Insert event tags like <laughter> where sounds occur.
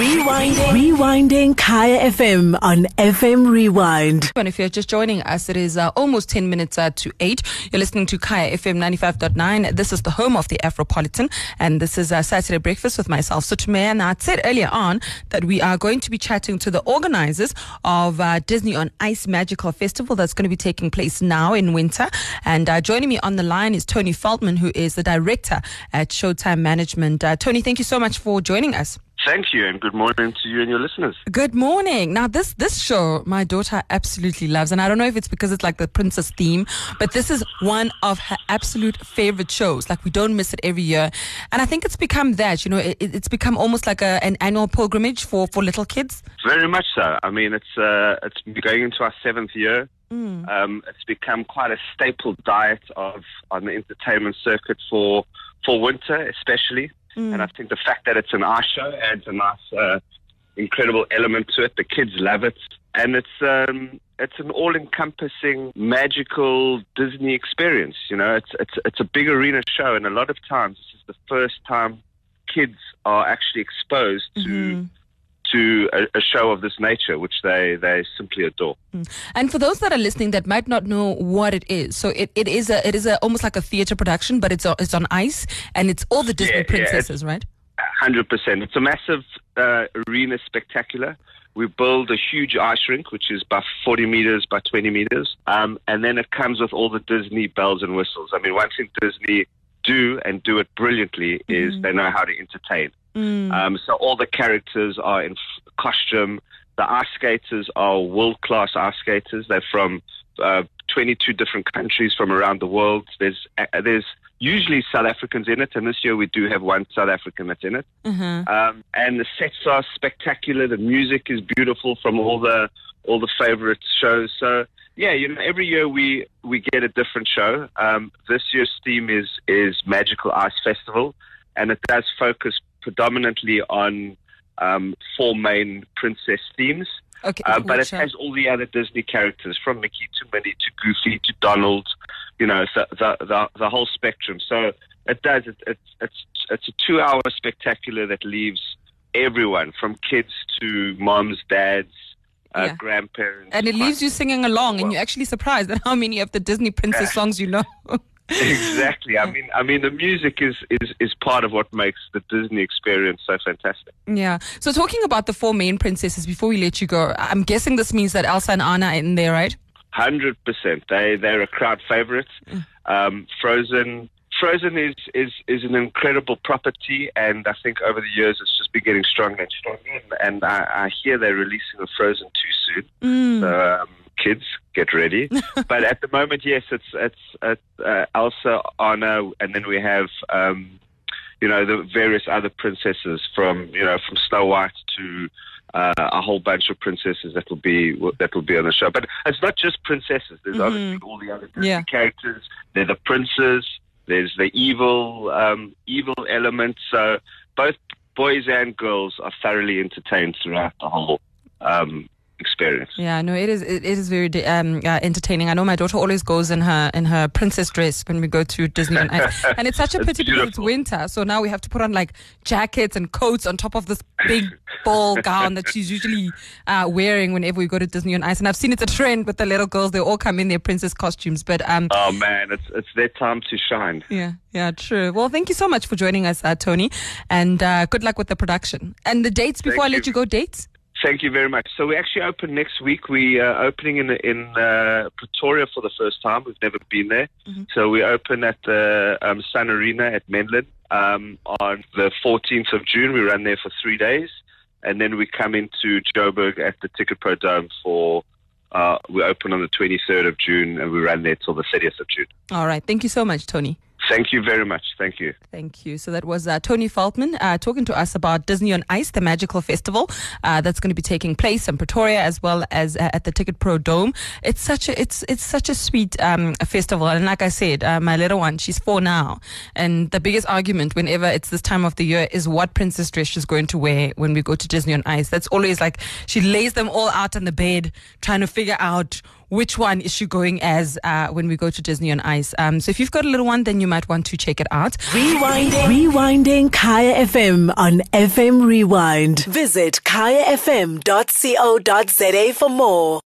Rewinding. Rewinding Kaya FM on FM Rewind. And if you're just joining us, it is uh, almost 10 minutes uh, to 8. You're listening to Kaya FM 95.9. This is the home of the Afropolitan, and this is uh, Saturday Breakfast with myself, Sotumea. And I said earlier on that we are going to be chatting to the organizers of uh, Disney on Ice Magical Festival that's going to be taking place now in winter. And uh, joining me on the line is Tony Feldman, who is the director at Showtime Management. Uh, Tony, thank you so much for joining us. Thank you, and good morning to you and your listeners. Good morning. Now, this this show, my daughter absolutely loves, and I don't know if it's because it's like the princess theme, but this is one of her absolute favorite shows. Like we don't miss it every year, and I think it's become that. You know, it, it's become almost like a, an annual pilgrimage for for little kids. Very much so. I mean, it's uh, it's going into our seventh year. Mm. Um, it's become quite a staple diet of on the entertainment circuit for for winter, especially. Mm. And I think the fact that it's an ice show adds a nice, uh, incredible element to it. The kids love it, and it's um, it's an all-encompassing, magical Disney experience. You know, it's it's it's a big arena show, and a lot of times this is the first time kids are actually exposed to. Mm-hmm to a, a, show of this nature, which they, they simply adore. Mm. And for those that are listening that might not know what it is, so it, it is a it is a, almost like a theater production, but it's a, it's on ice and it's all the Disney yeah, princesses, yeah, right? Hundred percent. It's a massive uh, arena spectacular. We build a huge ice rink, which is about 40 meters by 20 meters, um, and then it comes with all the Disney bells and whistles. I mean, one thing Disney do and do it brilliantly is mm. they know how to entertain. Mm. Um, so all the characters are in f- costume. The ice skaters are world class ice skaters. They're from uh, 22 different countries from around the world. There's uh, there's usually South Africans in it, and this year we do have one South African that's in it. Mm-hmm. Um, and the sets are spectacular. The music is beautiful from all the all the favorite shows. So yeah, you know, every year we we get a different show. Um, this year's theme is is Magical Ice Festival, and it does focus predominantly on um, four main princess themes. Okay, uh, but it has all the other Disney characters from Mickey to Minnie to Goofy to Donald, you know, the the, the, the whole spectrum. So it does. It, it, it's it's a two-hour spectacular that leaves everyone from kids to moms, dads, uh, yeah. grandparents, and it leaves you singing along, well, and you're actually surprised at how many of the Disney princess <laughs> songs you know. Exactly. I mean, I mean, the music is, is is part of what makes the Disney experience so fantastic. Yeah. So, talking about the four main princesses, before we let you go, I'm guessing this means that Elsa and Anna are in there, right? Hundred percent. They they're a crowd favorite. Mm. Um, Frozen. Frozen is, is, is an incredible property, and I think over the years it's just been getting stronger and stronger. And I, I hear they're releasing a Frozen too soon. Mm. So, um, kids, get ready. <laughs> but at the moment, yes, it's it's, it's uh, Elsa, Anna, and then we have um, you know the various other princesses from you know from Snow White to uh, a whole bunch of princesses that will be that will be on the show. But it's not just princesses. There's mm-hmm. obviously all the other yeah. characters. They're the princes. There's the evil um, evil element. So both boys and girls are thoroughly entertained throughout the whole um, experience. Yeah, no, it is. It, is very um, uh, entertaining. I know my daughter always goes in her in her princess dress when we go to Disney, and, and <laughs> it's such a pity because it's winter. So now we have to put on like jackets and coats on top of this big ball <laughs> gown that she's usually uh, wearing whenever we go to Disney on Ice. And I've seen it's a trend with the little girls; they all come in their princess costumes. But um, oh man, it's it's their time to shine. Yeah, yeah, true. Well, thank you so much for joining us, uh, Tony, and uh, good luck with the production and the dates. Before thank I let you go, dates. Thank you very much. So we actually open next week. We are opening in in uh, Pretoria for the first time. We've never been there. Mm-hmm. So we open at the um, Sun Arena at Menlyn um, on the 14th of June. We run there for three days, and then we come into Joburg at the Ticket Pro Dome for. Uh, we open on the 23rd of June, and we run there till the 30th of June. All right. Thank you so much, Tony. Thank you very much. Thank you. Thank you. So that was uh, Tony Feldman uh, talking to us about Disney on Ice, the magical festival uh, that's going to be taking place in Pretoria as well as uh, at the Ticket Pro Dome. It's such a it's it's such a sweet um, festival, and like I said, uh, my little one, she's four now, and the biggest argument whenever it's this time of the year is what princess dress she's going to wear when we go to Disney on Ice. That's always like she lays them all out on the bed, trying to figure out which one is she going as uh, when we go to Disney on Ice. Um, so if you've got a little one, then you might want to check it out. Rewinding. Rewinding Kaya FM on FM Rewind. Visit kayafm.co.za for more.